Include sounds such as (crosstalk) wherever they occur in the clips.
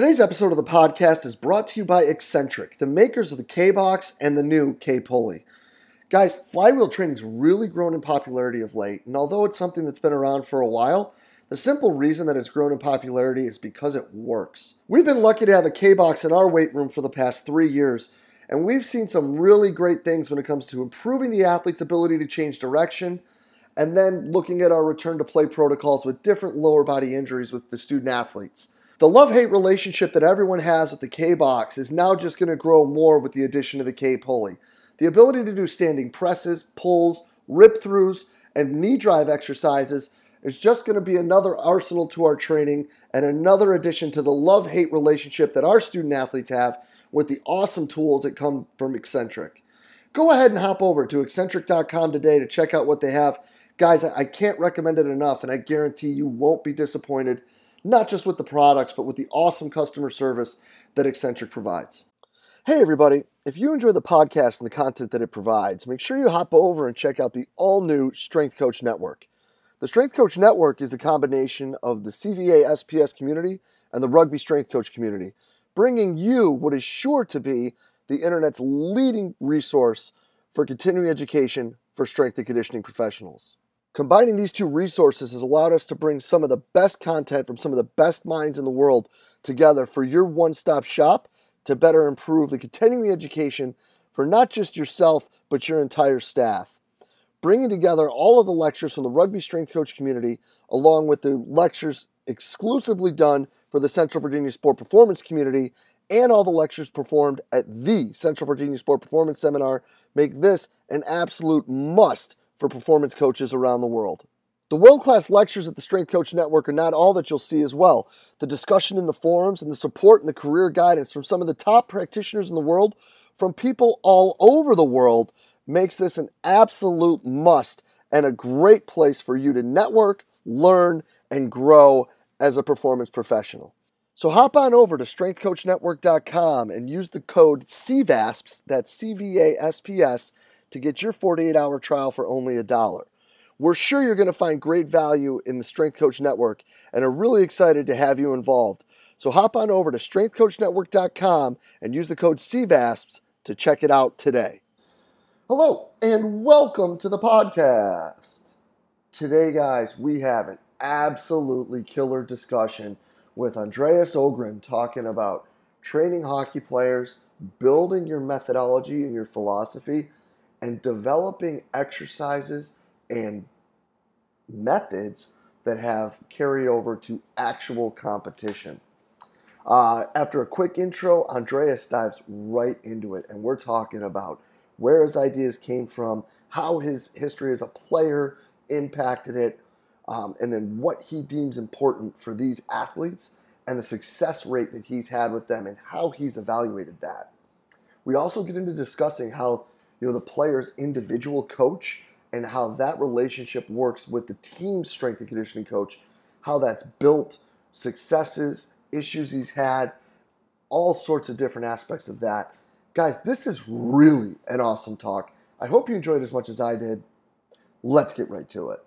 Today's episode of the podcast is brought to you by Exxentric, the makers of the K Box and the new K Pulley. Guys, flywheel training's really grown in popularity of late, and although it's something that's been around for a while, the simple reason that it's grown in popularity is because it works. We've been lucky to have a K Box in our weight room for the past three years, and we've seen some really great things when it comes to improving the athlete's ability to change direction, and then looking at our return to play protocols with different lower body injuries with the student athletes. The love hate relationship that everyone has with the K box is now just going to grow more with the addition of the K pulley. The ability to do standing presses, pulls, rip throughs, and knee drive exercises is just going to be another arsenal to our training and another addition to the love hate relationship that our student athletes have with the awesome tools that come from Exxentric. Go ahead and hop over to exxentric.com today to check out what they have. Guys, I can't recommend it enough, and I guarantee you won't be disappointed not just with the products, but with the awesome customer service that Exxentric provides. Hey, everybody. If you enjoy the podcast and the content that it provides, make sure you hop over and check out the all new Strength Coach Network. The Strength Coach Network is the combination of the CVA SPS community and the Rugby Strength Coach community, bringing you what is sure to be the internet's leading resource for continuing education for strength and conditioning professionals. Combining these two resources has allowed us to bring some of the best content from some of the best minds in the world together for your one stop shop to better improve the continuing education for not just yourself, but your entire staff. Bringing together all of the lectures from the rugby strength coach community, along with the lectures exclusively done for the Central Virginia Sport Performance community, and all the lectures performed at the Central Virginia Sport Performance Seminar, make this an absolute must for performance coaches around the world. The world class lectures at the Strength Coach Network are not all that you'll see as well. The discussion in the forums and the support and the career guidance from some of the top practitioners in the world, from people all over the world, makes this an absolute must and a great place for you to network, learn, and grow as a performance professional. So hop on over to strengthcoachnetwork.com and use the code CVASPS, that's C V A S P S, to get your 48 hour trial for only a dollar. We're sure you're going to find great value in the Strength Coach Network and are really excited to have you involved. So hop on over to strengthcoachnetwork.com and use the code CVASPS to check it out today. Hello and welcome to the podcast. Today, guys, we have an absolutely killer discussion with Andreas Öhgren talking about training hockey players, building your methodology and your philosophy, and developing exercises and methods that have carryover to actual competition. Uh, after a quick intro, Andreas dives right into it, and we're talking about where his ideas came from, how his history as a player impacted it, um, and then what he deems important for these athletes and the success rate that he's had with them and how he's evaluated that. We also get into discussing how you know the player's individual coach and how that relationship works with the team strength and conditioning coach, how that's built, successes, issues he's had, all sorts of different aspects of that. Guys, this is really an awesome talk. I hope you enjoyed as much as I did. Let's get right to it.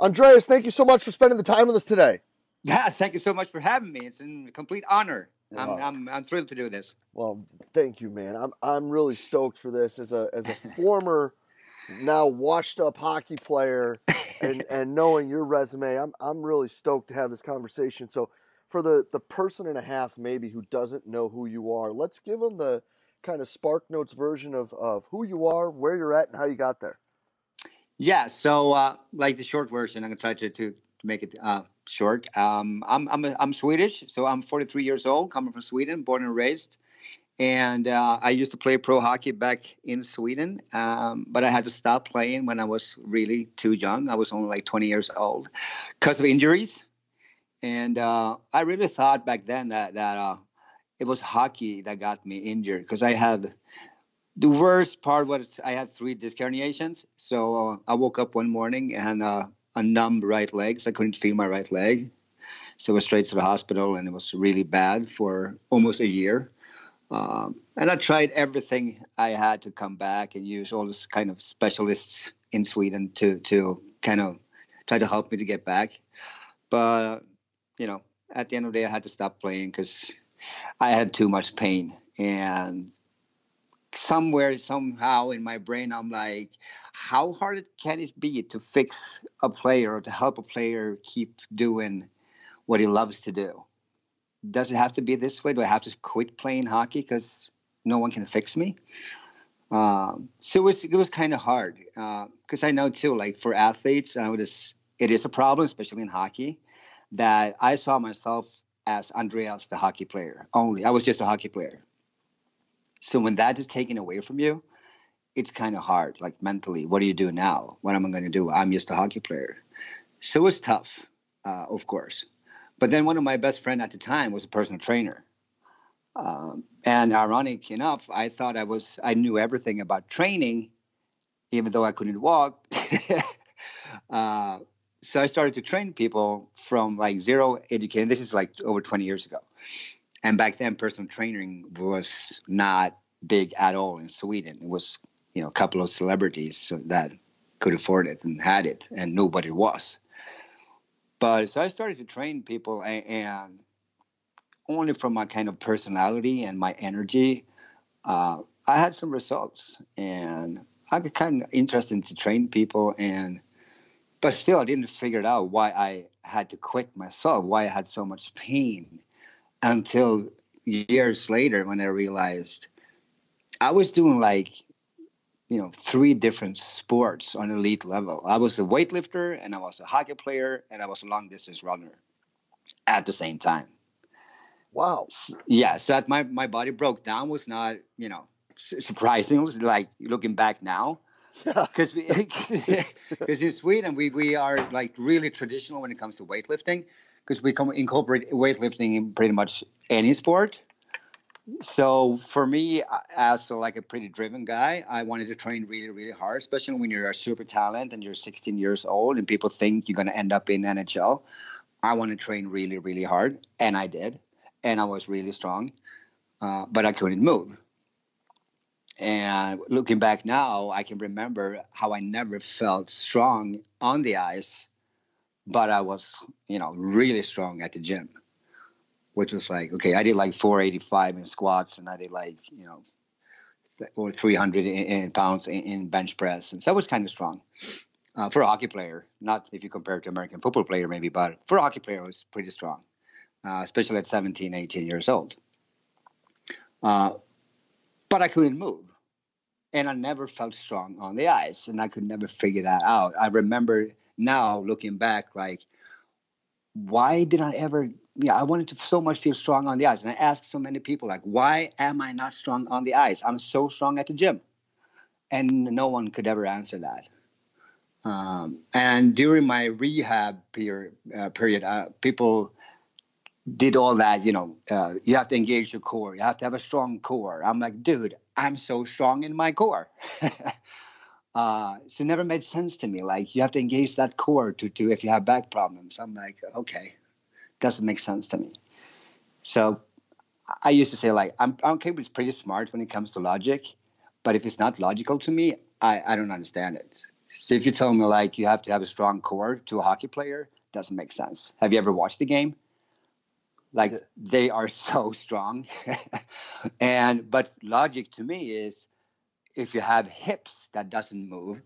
Andreas, thank you so much for spending the time with us today. (laughs) Yeah, thank you so much for having me. It's a complete honor. I'm, I'm, I'm thrilled to do this. Well, thank you, man. I'm, I'm really stoked for this as a, as a former, now washed up hockey player, and, (laughs) and knowing your resume, I'm, I'm really stoked to have this conversation. So, for the, the person and a half maybe who doesn't know who you are, let's give them the kind of Spark Notes version of, of who you are, where you're at, and how you got there. Yeah, so uh, like the short version, I'm gonna try to, to make it uh, short. Um, I'm I'm a, I'm Swedish, so I'm 43 years old, coming from Sweden, born and raised. And uh, I used to play pro hockey back in Sweden, um, but I had to stop playing when I was really too young. I was only like 20 years old because of injuries. And uh, I really thought back then that that uh, it was hockey that got me injured because I had the worst part was I had three disc herniations. So uh, I woke up one morning and uh, a numb right leg, so I couldn't feel my right leg. So I was straight to the hospital, and it was really bad for almost a year. Um, and I tried everything I had to come back and use all this kind of specialists in Sweden to to kind of try to help me to get back. But you know, at the end of the day, I had to stop playing because I had too much pain. And somewhere, somehow in my brain, I'm like, how hard can it be to fix a player or to help a player keep doing what he loves to do? Does it have to be this way? Do I have to quit playing hockey because no one can fix me? Um, so it was it was kind of hard because uh, I know too, like for athletes, uh, it is it is a problem, especially in hockey, that I saw myself as Andreas, the hockey player only. I was just a hockey player. So when that is taken away from you, it's kind of hard, like mentally. What do you do now? What am I going to do? I'm just a hockey player. So it was tough, uh, of course. But then one of my best friend at the time was a personal trainer. Um, and ironic enough, I thought I was I knew everything about training, even though I couldn't walk. (laughs) uh, so I started to train people from like zero education. This is like over 20 years ago. And back then, personal training was not big at all in Sweden. It was, you know, a couple of celebrities that could afford it and had it, and nobody was. But so I started to train people, and, and only from my kind of personality and my energy, uh, I had some results, and I got kind of interested to train people and but still, I didn't figure it out why I had to quit myself, why I had so much pain until years later when I realized I was doing like, you know, three different sports on elite level. I was a weightlifter and I was a hockey player and I was a long distance runner at the same time. Wow. Yeah. So that my, my body broke down was not, you know, surprising. It was like looking back now because (laughs) because (laughs) in Sweden we we are like really traditional when it comes to weightlifting because we come incorporate weightlifting in pretty much any sport. So for me, as a, like a pretty driven guy, I wanted to train really really hard, especially when you're a super talent and you're 16 years old and people think you're going to end up in NHL. I want to train really really hard, and I did, and I was really strong, uh, but I couldn't move. And looking back now, I can remember how I never felt strong on the ice, but I was, you know, really strong at the gym, which was like, okay, I did like 485 in squats and I did like, you know, or 300 in, in pounds in, in, bench press. And so that was kind of strong uh, for a hockey player, not if you compare it to American football player, maybe, but for a hockey player, it was pretty strong, uh, especially at 17, 18 years old. Uh, but I couldn't move. And I never felt strong on the ice, and I could never figure that out. I remember now looking back, like, why did I ever? Yeah, I wanted to so much feel strong on the ice, and I asked so many people, like, why am I not strong on the ice? I'm so strong at the gym, and no one could ever answer that. Um, and during my rehab period, uh, period uh, people did all that, you know, uh, you have to engage your core. You have to have a strong core. I'm like, dude, I'm so strong in my core. (laughs) uh, so it never made sense to me. Like you have to engage that core to, to if you have back problems. I'm like, okay, doesn't make sense to me. So I used to say like, I'm, I'm okay, it's pretty smart when it comes to logic, but if it's not logical to me, I, I don't understand it. So if you tell me like you have to have a strong core to a hockey player, doesn't make sense. Have you ever watched the game? like they are (laughs) so strong and but logic to me is if you have hips that doesn't move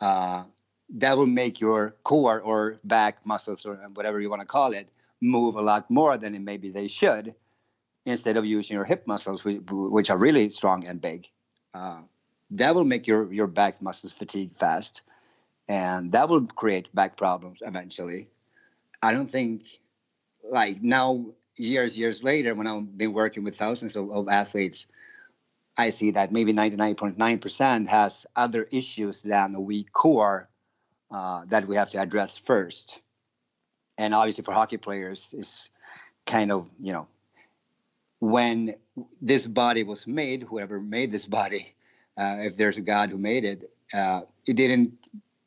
uh, that will make your core or back muscles or whatever you want to call it move a lot more than it maybe they should instead of using your hip muscles which, are really strong and big. Uh, that will make your, your back muscles fatigue fast and that will create back problems eventually. I don't think like now years years later when i've been working with thousands of, of athletes i see that maybe 99.9% has other issues than a weak core uh, that we have to address first and obviously for hockey players it's kind of you know when this body was made whoever made this body uh, if there's a god who made it uh, it didn't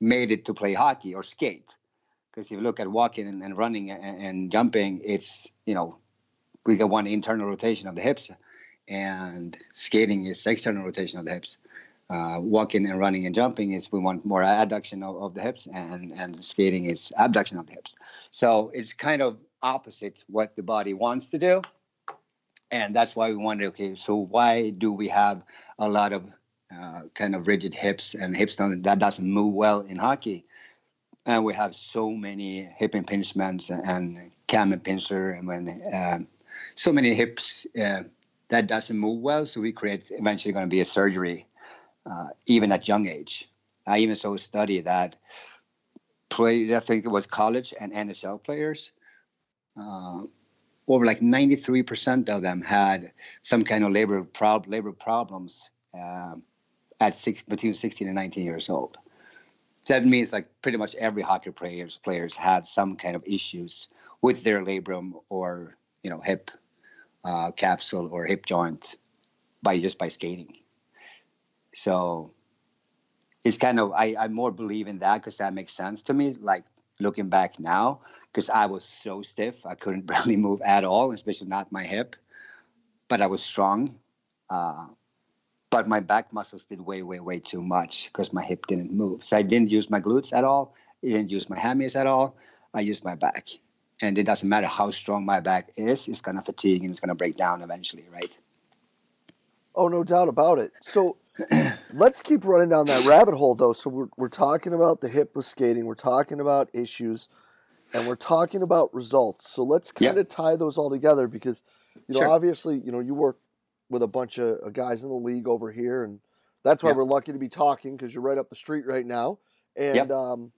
made it to play hockey or skate because if you look at walking and, and running and, and, jumping, it's you know we got one internal rotation of the hips, and skating is external rotation of the hips. Uh, walking and running and jumping is we want more adduction of, of, the hips, and and skating is abduction of the hips. So it's kind of opposite what the body wants to do. And that's why we wondered, okay, so why do we have a lot of uh, kind of rigid hips and hips that doesn't move well in hockey? And we have so many hip impingements and cam impinger and when uh, so many hips uh, that doesn't move well. So we create eventually going to be a surgery, uh, even at young age. I even saw a study that play, I think it was college and NHL players. Uh, over like 93% of them had some kind of labor prob- labor problems um, at six, between 16 and 19 years old. That means like pretty much every hockey players players have some kind of issues with their labrum or you know hip uh, capsule or hip joint by just by skating. So it's kind of I, I more believe in that because that makes sense to me. Like looking back now, because I was so stiff, I couldn't (laughs) barely move at all, especially not my hip. But I was strong. Uh, but my back muscles did way, way, way too much because my hip didn't move. So I didn't use my glutes at all. I didn't use my hammies at all. I used my back. And it doesn't matter how strong my back is, it's going to fatigue and it's going to break down eventually, right? Oh, no doubt about it. So (clears throat) let's keep running down that rabbit hole, though. So we're, we're talking about the hip with skating, we're talking about issues, and we're talking about results. So let's kind of tie those all together because, you know, sure. obviously, you know, you work with a bunch of guys in the league over here, and that's why yep. we're lucky to be talking because you're right up the street right now. And yep. um,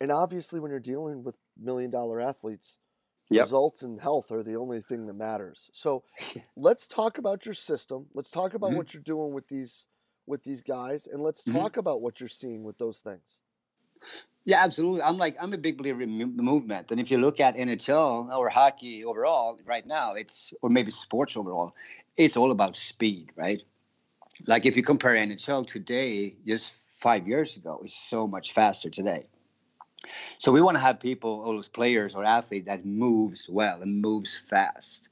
and obviously, when you're dealing with million dollar athletes, Yep. Results and health are the only thing that matters. So (laughs) let's talk about your system. Let's talk about mm-hmm. what you're doing with these with these guys, and let's mm-hmm. talk about what you're seeing with those things. Yeah, absolutely. I'm like I'm a big believer in movement, and if you look at NHL or hockey overall, right now, it's or maybe sports overall, it's all about speed, right? Like if you compare NHL today, just five years ago, it's so much faster today. So we want to have people, all those players or athletes that moves well and moves fast.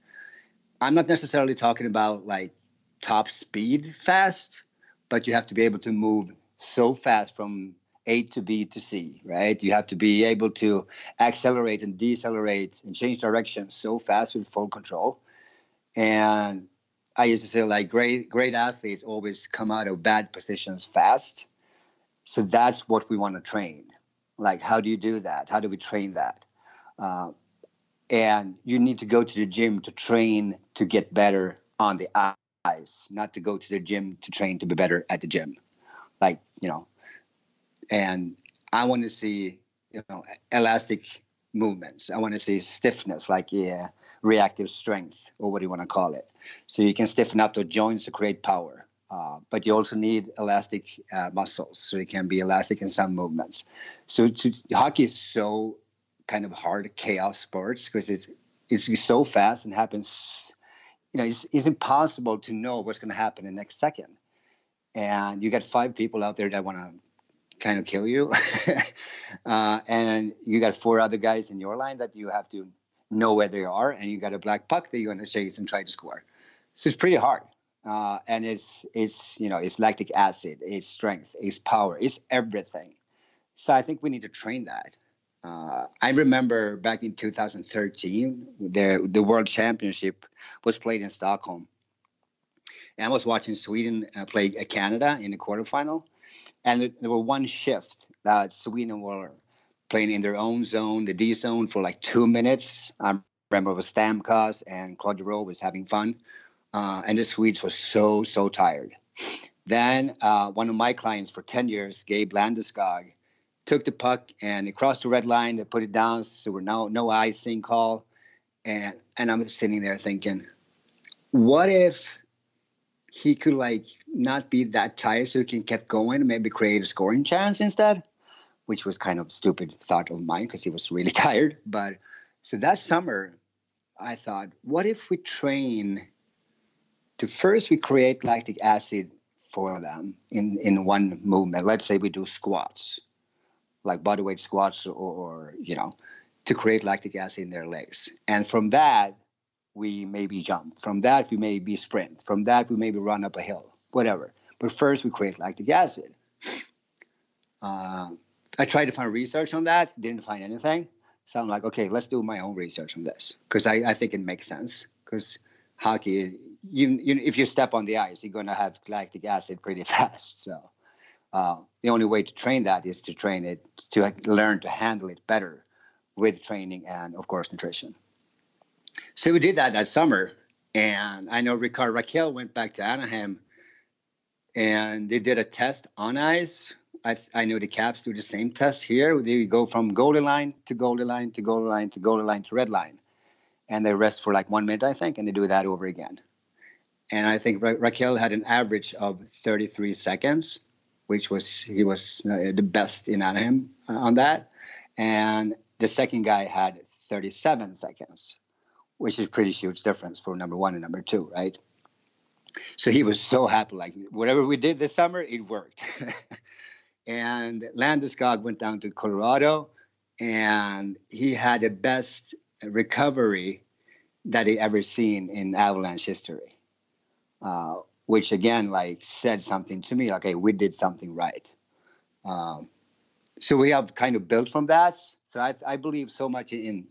I'm not necessarily talking about like top speed fast, but you have to be able to move so fast from A to B to C, right? You have to be able to accelerate and decelerate and change direction so fast with full control. And I used to say like great great athletes always come out of bad positions fast. So that's what we want to train. Like, how do you do that? How do we train that? Uh, and you need to go to the gym to train to get better on the eyes, not to go to the gym to train to be better at the gym. Like, you know, and I want to see, you know, elastic movements. I want to see stiffness, like yeah, reactive strength, or what do you want to call it. So you can stiffen up the joints to create power. Uh, but you also need elastic uh, muscles, so it can be elastic in some movements. So to, hockey is so kind of hard chaos sports because it's it's so fast and happens. You know, it's, it's impossible to know what's going to happen in the next second, and you got five people out there that want to kind of kill you, (laughs) uh, and you got four other guys in your line that you have to know where they are, and you got a black puck that you're going to chase and try to score. So it's pretty hard uh, and it's it's you know it's lactic acid, it's strength, it's power, it's everything. So I think we need to train that. Uh, I remember back in 2013, the the World Championship was played in Stockholm, and I was watching Sweden uh, play Canada in the quarterfinal, and there were one shift that Sweden were playing in their own zone, the D zone, for like two minutes. I remember it was Stamkos and Claude Giroux was having fun uh, and the Swedes were so so tired. Then uh, one of my clients for ten years, Gabe Landeskog, took the puck and he crossed the red line to put it down. So we're now no icing call, and and I'm sitting there thinking, what if he could like not be that tired so he can keep going maybe create a scoring chance instead, which was kind of stupid thought of mine because he was really (laughs) tired. But so that summer, I thought, what if we train to first we create lactic acid for them in, in one movement. Let's say we do squats, like bodyweight squats, or, or you know, to create lactic acid in their legs. And from that, we maybe jump. From that, we maybe sprint. From that, we maybe run up a hill, whatever. But first, we create lactic acid. Uh, I tried to find research on that, didn't find anything. So I'm like, okay, let's do my own research on this because I, I think it makes sense because hockey, you, you if you step on the ice, you're going to have lactic acid pretty (laughs) fast. So uh, the only way to train that is to train it to learn to handle it better with training and of course nutrition. So we did that that summer, and I know Rickard Rakell went back to Anaheim, and they did a test on ice. I, I know the Caps do the same test here. They go from goalie line to goalie line to goalie line to goalie line to red line, and they rest for like one minute, I think, and they do that over again. And I think Ra- Rakell had an average of 33 seconds, which was he was uh, the best in Anaheim uh, on that, and the second guy had 37 seconds which is pretty huge difference for number one and number two, right? So he was so happy, like whatever we did this summer, it worked. (laughs) and Landeskog went down to Colorado, and he had the best recovery that he ever seen in Avalanche history. Uh, which again, like said something to me, hey, we did something right. Um, so we have kind of built from that. So I, I believe so much in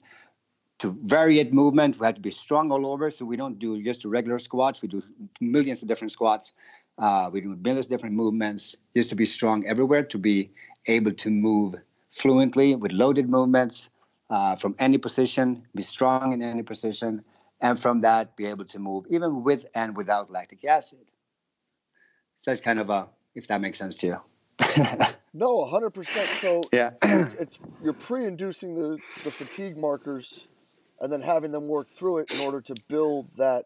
to varied movement. We have to be strong all over, so we don't do just regular squats. We do millions of different squats. Uh, we do millions of different movements just to be strong everywhere, to be able to move fluently with loaded movements uh, from any position, be strong in any position, and from that be able to move even with and without lactic acid. So it's kind of a, if that makes sense to you. (laughs) no, hundred percent. So yeah, it's, it's, you're pre-inducing the the fatigue markers and then having them work through it in order to build that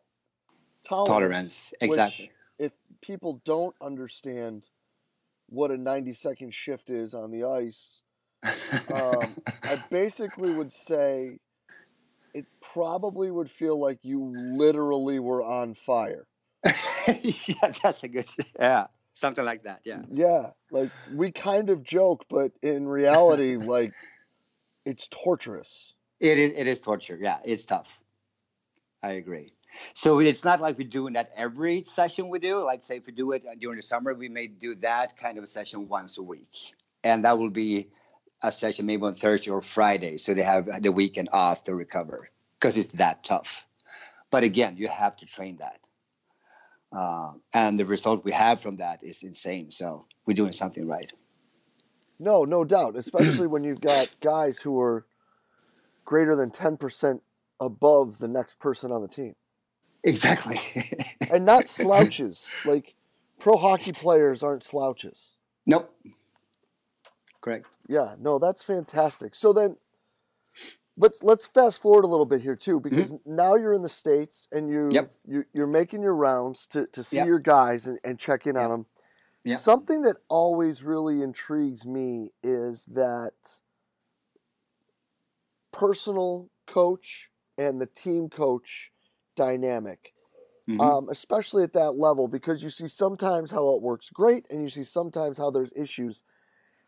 tolerance. Tolerance, exactly. if people don't understand what a 90 second shift is on the ice, um, I (laughs) basically would say it probably would feel like you literally were on fire. (laughs) yeah, that's a good, yeah, something like that. Yeah. Yeah. Like we kind of joke, but in reality, (laughs) like it's torturous. It is, it is torture. Yeah, it's tough. I agree. So it's not like we're doing that every session we do. Like say if we do it during the summer, we may do that kind of a session once a week, and that will be a session maybe on Thursday or Friday, so they have the weekend off to recover because it's that tough. But again, you have to train that, uh, and the result we have from that is insane. So we're doing something right. No, no doubt, especially when you've got guys who are greater than 10% above the next person on the team. Exactly. and not (laughs) slouches. Like pro hockey players aren't slouches. Nope. Correct. Yeah, no, that's fantastic. So then let's let's fast forward a little bit here too because mm-hmm. now you're in the states and you yep. you are making your rounds to to see yep. your guys and, and check in yep. on them. Yep. Something that always really intrigues me is that personal coach and the team coach dynamic, mm-hmm. um, especially at that level, because you see sometimes how it works great and you see sometimes how there's issues.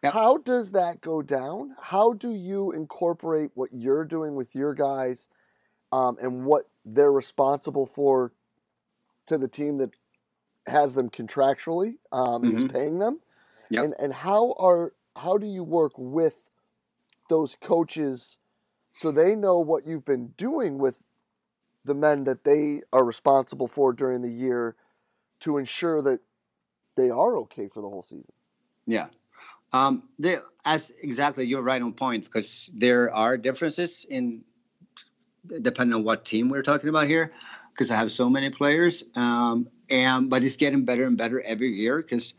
Yep. How does that go down? How do you incorporate what you're doing with your guys um, and what they're responsible for to the team that has them contractually um, mm-hmm. is paying them? Yep. And and how are how do you work with those coaches so they know what you've been doing with the men that they are responsible for during the year to ensure that they are okay for the whole season. Yeah. Um, they, as exactly, you're right on point because there are differences in depending on what team we're talking about here. Because I have so many players, um, and but it's getting better and better every year. Because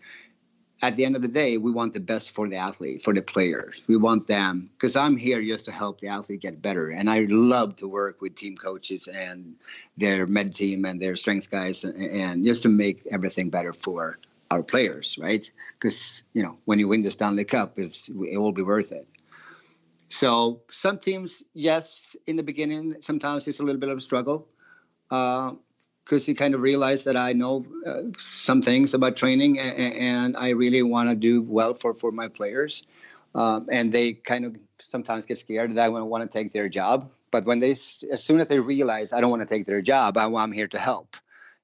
at the end of the day, we want the best for the athlete, for the players. We want them because I'm here just to help the athlete get better. And I love to work with team coaches and their med team and their strength guys and, and just to make everything better for our players, right? Because, you know, when you win the Stanley Cup, it will be worth it. So some teams, yes, in the beginning, sometimes it's a little bit of a struggle. Uh, because he kind of realize that I know uh, some things about training and, and I really want to do well for, for my players. Um, and they kind of sometimes get scared that I want to take their job. But when they, as soon as they realize I don't want to take their job, I, I'm here to help.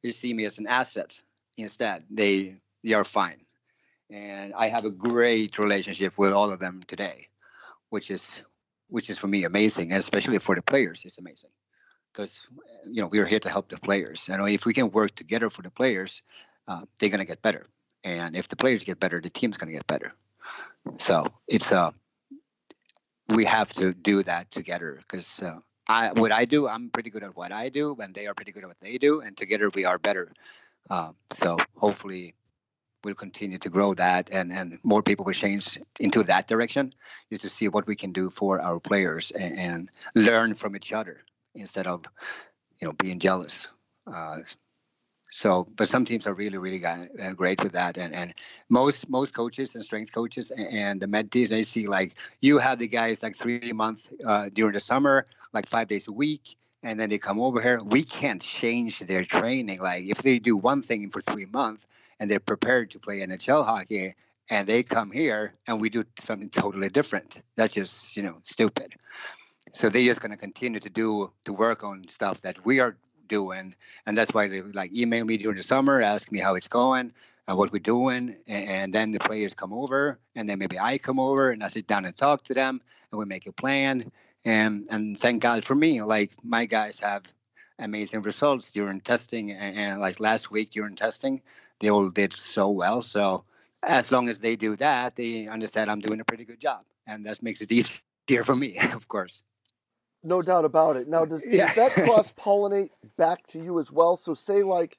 They see me as an asset instead. They, they are fine. And I have a great relationship with all of them today, which is which is for me amazing, and especially for the players, it's amazing because you know we're here to help the players. And if we can work together for the players, uh, they're gonna get better. And if the players get better, the team's gonna get better. So it's uh we have to do that together because uh, I what I do, I'm pretty good at what I do, and they are pretty good at what they do, and together we are better. Uh, so hopefully we'll continue to grow that and, and more people will change into that direction. Just to see what we can do for our players and, and learn from each other instead of you know being jealous. Uh, so but some teams are really really uh, great with that. And and most most coaches and strength coaches and the med teams they see like you have the guys like three months uh, during the summer like five days a week and then they come over here. We can't change their training. Like if they do one thing for three months and they're prepared to play NHL hockey and they come here and we do something totally different. That's just, you know, stupid. So they're just going to continue to do to work on stuff that we are doing, and that's why they like email me during the summer, ask me how it's going, and what we're doing, and, and then the players come over, and then maybe I come over and I sit down and talk to them, and we make a plan, and and thank God for me, like my guys have amazing results during testing, and, and like last week during testing, they all did so well. So as long as they do that, they understand I'm doing a pretty good job, and that makes it (laughs) easier for me, (laughs) of course. No doubt about it. Now, does, (laughs) yeah. does that cross pollinate back to you as well? So, say like,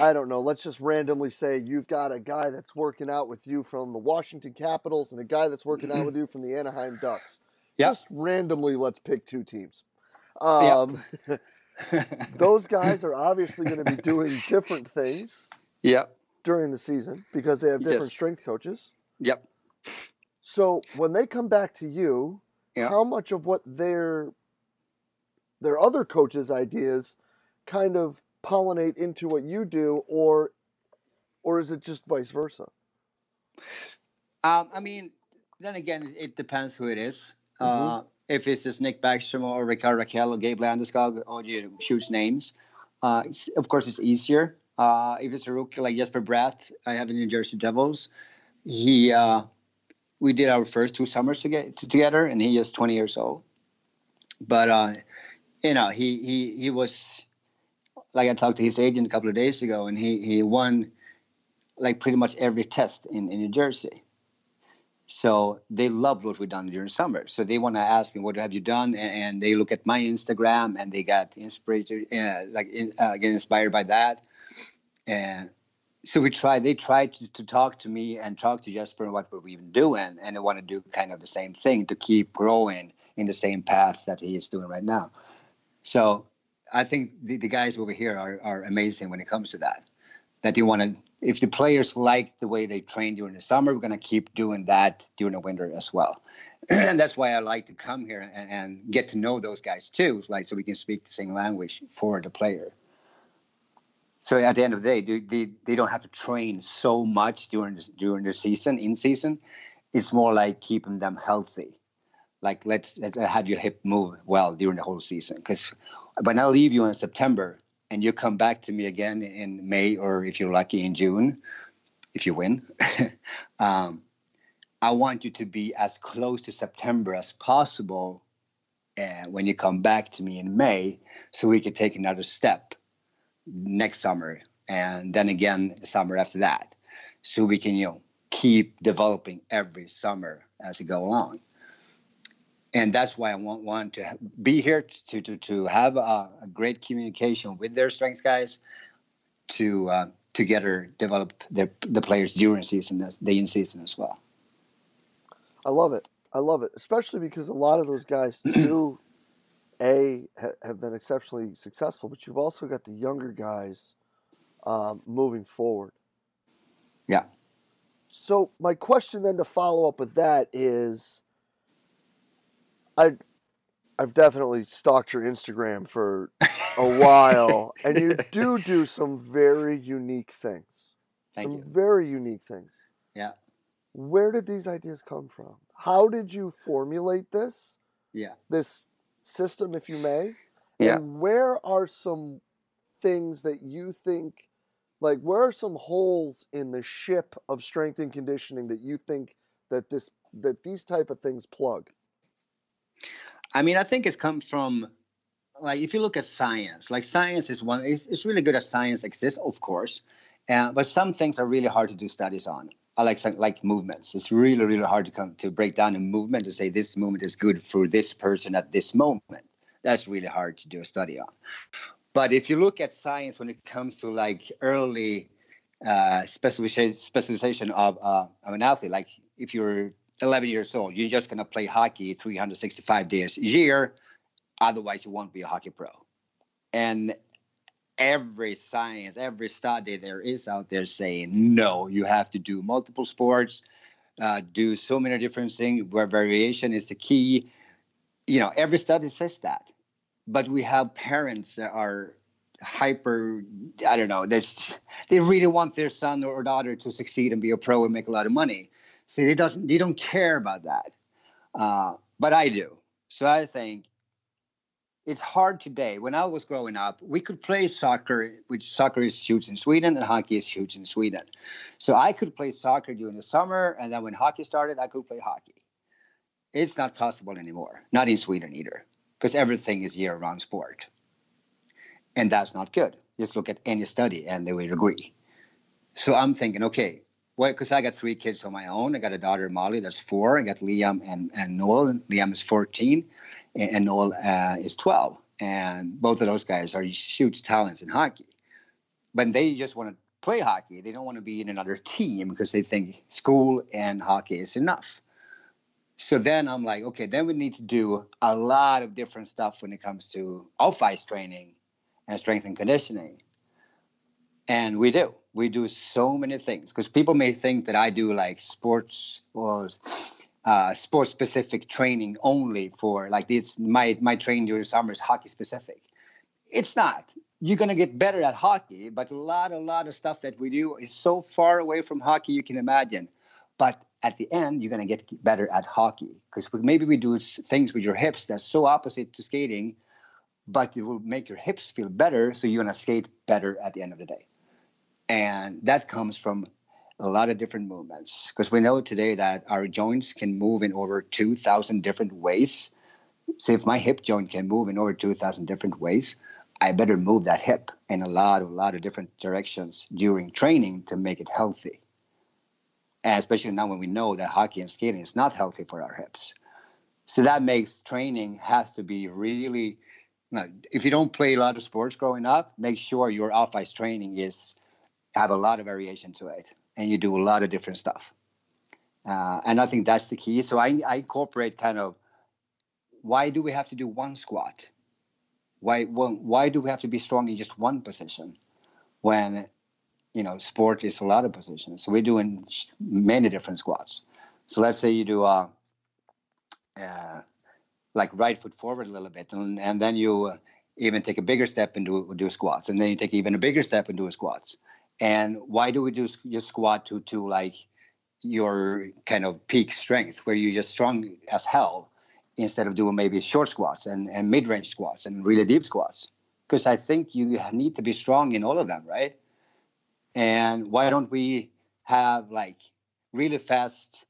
I don't know. Let's just randomly say you've got a guy that's working out with you from the Washington Capitals and a guy that's working out with you from the Anaheim Ducks. Yep. Just randomly, let's pick two teams. Um, yep. those guys are obviously going to be doing different things. Yep. During the season because they have different yes. strength coaches. Yep. So when they come back to you, yeah. how much of what their their other coaches' ideas kind of pollinate into what you do, or or is it just vice versa? Um, I mean, then again, it depends who it is. Mm-hmm. Uh, if it's just Nick Backstrom or Rickard Rakell or Gabe Landeskog, or you huge names, uh, of course it's easier. Uh, if it's a rookie like Jesper Bratt, I have in New Jersey Devils. He, uh, we did our first two summers together, and he is 20 years old. But uh, you know, he he he was like I talked to his agent a couple of days ago, and he he won like pretty much every test in, in New Jersey. So they loved what we done during summer. So they want to ask me, "What have you done?" And, and, they look at my Instagram and they got inspired, uh, like uh, get inspired by that and so we tried they tried to, to talk to me and talk to jesper and what we're even doing and they want to do kind of the same thing to keep growing in the same path that he is doing right now. So i think the, the guys over here are, are amazing when it comes to that that you want to if the players like the way they train during the summer we're going to keep doing that during the winter as well. (clears throat) And that's why i like to come here and, and get to know those guys too like so we can speak the same language for the player so at the end of the day, they, they, they don't have to train so much during the, during the season, in season. It's more like keeping them healthy. Like let's, let's have your hip move well during the whole season. Because when I leave you in September and you come back to me again in May or if you're lucky in June, if you win, (laughs) um, I want you to be as close to September as possible uh, when you come back to me in May, so we could take another step next summer and then again the summer after that. So we can you know keep developing every summer as we go along. And that's why i want, want to be here to, to, to have a, a great communication with their strength guys to uh, together develop their, the players during season as the in season as well. I love it. I love it especially because a lot of those guys (clears throat) too a ha, have been exceptionally successful, but you've also got the younger guys um, moving forward. Yeah. So my question then to follow up with that is, I, I've definitely stalked your Instagram for a while, and you (laughs) do do some very unique things. Thank some you. very unique things. Yeah. Where did these ideas come from? How did you formulate this? Yeah. This system, if you may. Yeah. And where are some things that you think, like, where are some holes in the ship of strength and conditioning that you think that this that these type of things plug? I mean, I think it's come from like if you look at science, like science is one. It's, it's really good as science exists, of course, uh, but some things are really hard to do studies on. I like like movements. It's really really hard to come to break down a movement to say this movement is good for this person at this moment. That's really hard to do a study on. But if you look at science when it comes to like early uh, specialization, specialization of, uh, of an athlete, like if you're 11 years old, you're just to play hockey 365 days a year. Otherwise, you won't be a hockey pro. And every science, every study there is out there saying, no, you have to do multiple sports, uh, do so many different things where variation is the key. You know, every study says that. But we have parents that are hyper i don't know they really want their son or daughter to succeed and be a pro and make a lot of money See, they doesn't they don't care about that, uh, but I do. So I think it's hard today. When I was growing up, we could play soccer, which soccer is huge in Sweden and hockey is huge in Sweden. So I could play soccer during the summer, and then when hockey started, I could play hockey. It's not possible anymore, not in Sweden either, because everything is year-round sport, and that's not good. Just look at any study, and they will agree. So I'm thinking, okay, because I got three kids on my own. I got a daughter, Molly, that's four. I got Liam and, and Noel. Liam is 14, and, and Noel uh, is 12. And both of those guys are huge talents in hockey. But they just want to play hockey. They don't want to be in another team because they think school and hockey is enough. So then I'm like, okay, then we need to do a lot of different stuff when it comes to off ice training and strength and conditioning. And we do we do so many things because people may think that I do like sports or uh, sports specific training only for like this. My my training during summer is hockey specific. It's not. You're gonna get better at hockey, but a lot a lot of stuff that we do is so far away from hockey you can imagine. But at the end, you're gonna get better at hockey because maybe we do things with your hips that's so opposite to skating, but it will make your hips feel better, so you're gonna skate better at the end of the day. And that comes from a lot of different movements because we know today that our joints can move in over 2,000 different ways. So if my hip joint can move in over 2,000 different ways, I better move that hip in a lot of a lot of different directions during training to make it healthy. And especially now when we know that hockey and skating is not healthy for our hips. So that makes training has to be really you know, if you don't play a lot of sports growing up, make sure your off ice training is have a lot of variation to it and you do a lot of different stuff. Uh, and i think that's the key. So I, I incorporate kind of why do we have to do one squat? Why why do we have to be strong in just one position when you know sport is a lot of positions? So we're doing many different squats. So let's say you do a uh, uh, like right foot forward a little bit and, and then you uh, even take a bigger step and do, do squats and then you take even a bigger step and do squats and why do we do just squat to to like your kind of peak strength where you're just strong as hell instead of doing maybe short squats and, and mid-range squats and really deep squats? Because i think you need to be strong in all of them right? And why don't we have like really fast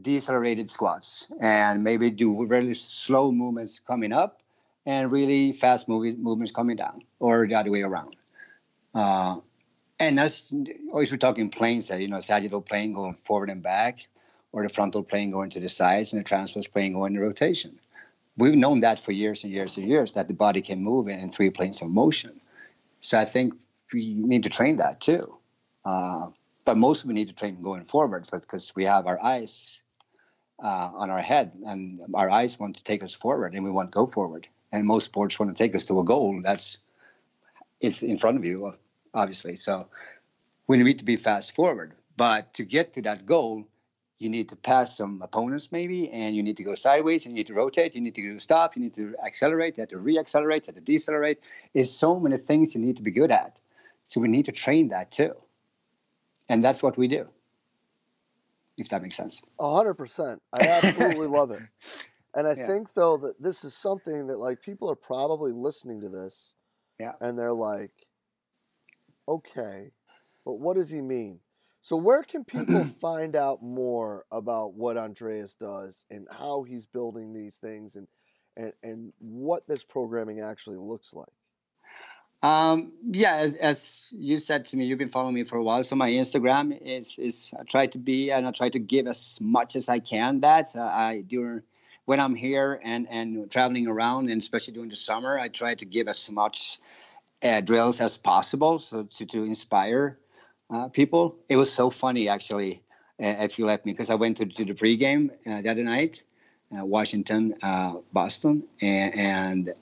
decelerated squats and maybe do really slow movements coming up and really fast movie, movements coming down or the other way around? Uh, and that's always we're talking planes that you know sagittal plane going forward and back, or the frontal plane going to the sides, and the transverse plane going in rotation. We've known that for years and years and years that the body can move in three planes of motion. So I think we need to train that too. Uh, but most we need to train going forward because we have our eyes uh, on our head and our eyes want to take us forward and we want to go forward. And most sports want to take us to a goal that's it's in front of you obviously. So we need to be fast forward. But to get to that goal, you need to pass some opponents maybe, and you need to go sideways, and you need to rotate, you need to stop, you need to accelerate, you have to reaccelerate, you have to decelerate. There's so many things you need to be good at. So we need to train that too. And that's what we do. If that makes sense. A hundred percent. I absolutely love it. (laughs) And I yeah. think though that this is something that like people are probably listening to this. Yeah. And they're like, okay, but what does he mean? So where can people (clears throat) find out more about what Andreas does and how he's building these things and and, and what this programming actually looks like? Um, yeah, as, as, you said to me, you've been following me for a while. So my Instagram is is I try to be and I try to give as much as I can. That uh, I during when I'm here and and traveling around, and especially during the summer, I try to give as much uh, drills as possible, so to to inspire uh, people. It was so funny actually, uh, if you let me, because I went to, to the pregame uh, the other night, uh, Washington, Boston, and, and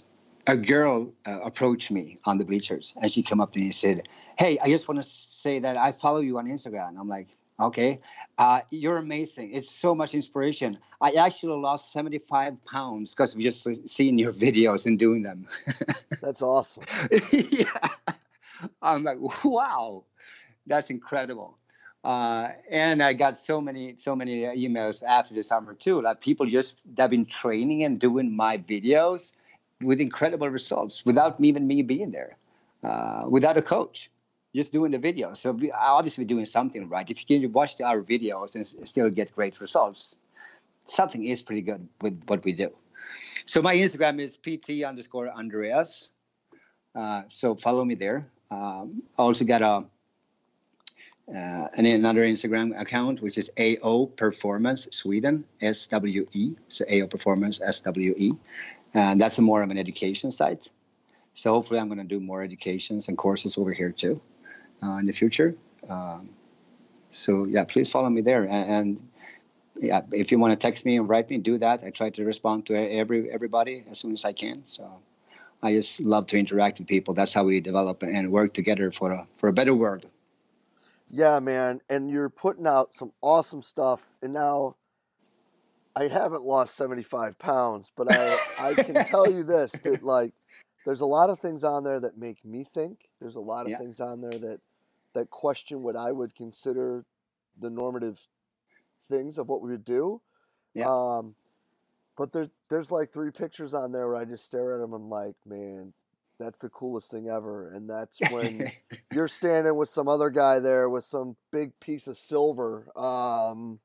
a girl uh, approached me on the bleachers and she came up to me and said, Hey, I just want to say that I follow you on Instagram. I'm like, Okay, uh, you're amazing. It's so much inspiration. I actually lost 75 pounds because of just seeing your videos and doing them. (laughs) That's awesome. yeah. I'm like, wow, that's incredible. Uh, and I got so many, so many emails after the summer too. Like people just that have been training and doing my videos with incredible results without even me being there, uh, without a coach, just doing the video. So we are obviously doing something right. If you can watch our videos and still get great results, something is pretty good with what we do. So my Instagram is pt underscore Andreas. Uh, so follow me there. Um, I also got a uh, another Instagram account, which is AO Performance Sweden, SWE. So AO Performance SWE and that's more of an education site. So hopefully, I'm going to do more educations and courses over here too in the future. Um, so yeah, please follow me there. And, and, yeah, if you want to text me and write me, do that. I try to respond to every everybody as soon as I can. So I just love to interact with people. That's how we develop and work together for a for a better world. Yeah, man. And you're putting out some awesome stuff. And now I haven't lost 75 pounds, but I, I can tell you this that like there's a lot of things on there that make me think. There's a lot of (laughs) yeah. things on there that that question what I would consider the normative things of what we would do. Yeah. Um, but there, there's like three pictures on there where I just stare at them. I'm like, man, that's the coolest thing ever. And that's when (laughs) you're standing with some other guy there with some big piece of silver. Um,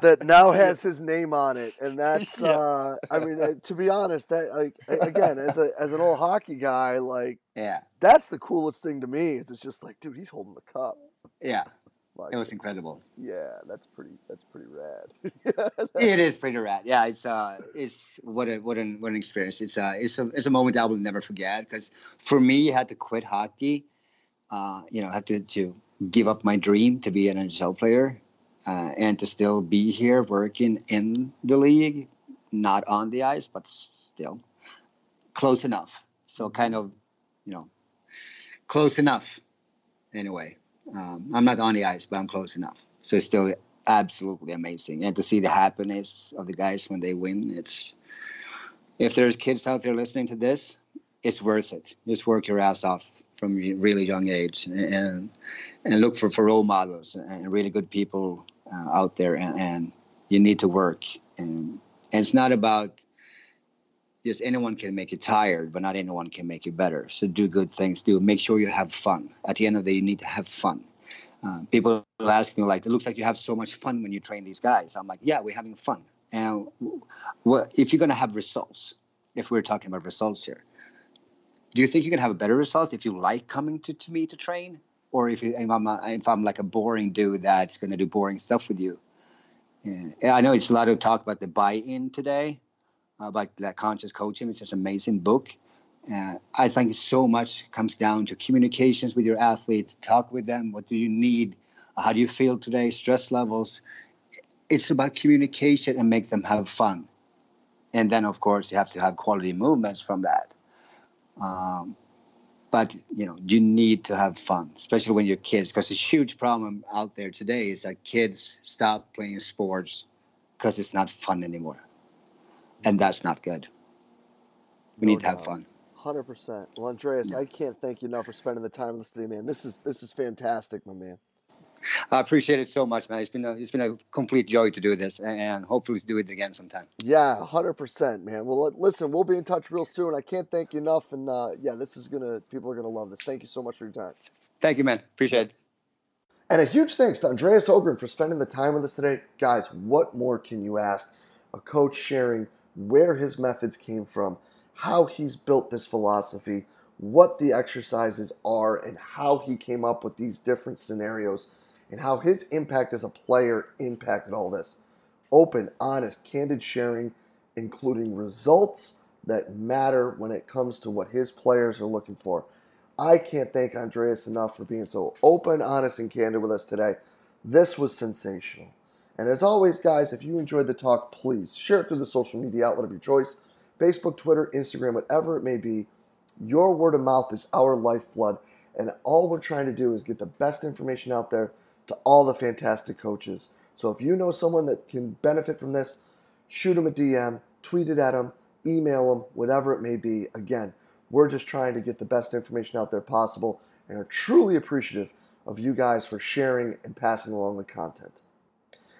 that now (laughs) has his name on it, and that's yeah. uh, I mean, uh, to be honest, that like again, as a as an old hockey guy, like yeah, that's the coolest thing to me. Is it's just like, dude, he's holding the cup. Yeah. Like, it was incredible. Yeah, that's pretty. That's pretty rad. (laughs) it is pretty rad. Yeah, it's uh, it's what a what an what an experience. It's uh, it's a it's a moment I will never forget because for me, I had to quit hockey. Uh, you know, I had to to give up my dream to be an NHL player uh, and to still be here working in the league, not on the ice, but still close enough. So kind of, you know, close enough. Anyway, um, I'm not on the ice, but I'm close enough. So it's still absolutely amazing, and to see the happiness of the guys when they win, it's. If there's kids out there listening to this, it's worth it. Just work your ass off from a really young age and and look for, for role models and really good people uh, out there and, and, you need to work and, and it's not about just anyone can make you tired but not anyone can make you better. So do good things do make sure you have fun. At the end of the day you need to have fun. Uh, people ask me like it looks like you have so much fun when you train these guys. I'm like yeah we're having fun. And if you're to have results if we're talking about results here do you think you can have a better result if you like coming to, to me to train? Or if, you, if I'm a, if I'm like a boring dude that's to do boring stuff with you. Yeah. I know it's a lot of talk about the buy-in today, about that conscious coaching. It's just an amazing book. Uh, I think so much comes down to communications with your athletes. Talk with them. What do you need? How do you feel today? Stress levels. It's about communication and make them have fun. And then, of course, you have to have quality movements from that. Um, but you know you need to have fun especially when you're kids because a huge problem out there today is that kids stop playing sports because it's not fun anymore and that's not good we no need to have fun 100% well andreas yeah. i can't thank you enough for spending the time listening man this is this is fantastic my man I appreciate it so much, man. It's been a, it's been a complete joy to do this, and hopefully do it again sometime. Yeah, hundred percent, man. Well, listen, we'll be in touch real soon. I can't thank you enough, and uh, yeah, this is gonna people are gonna love this. Thank you so much for your time. Thank you, man. Appreciate it. And a huge thanks to Andreas Öhgren for spending the time with us today. Guys, what more can you ask? A coach sharing where his methods came from, how he's built this philosophy, what the exercises are, and how he came up with these different scenarios, and how his impact as a player impacted all this. Open, honest, candid sharing, including results that matter when it comes to what his players are looking for. I can't thank Andreas enough for being so open, honest, and candid with us today. This was sensational. And as always, guys, if you enjoyed the talk, please share it through the social media outlet of your choice Facebook, Twitter, Instagram, whatever it may be. Your word of mouth is our lifeblood. And all we're trying to do is get the best information out there to all the fantastic coaches. So if you know someone that can benefit from this, shoot them a DM, tweet it at them, email them, whatever it may be. Again, we're just trying to get the best information out there possible and are truly appreciative of you guys for sharing and passing along the content.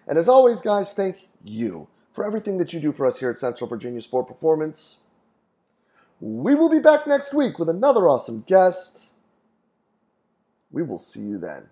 And as always, guys, thank you for everything that you do for us here at Central Virginia Sport Performance. We will be back next week with another awesome guest. We will see you then.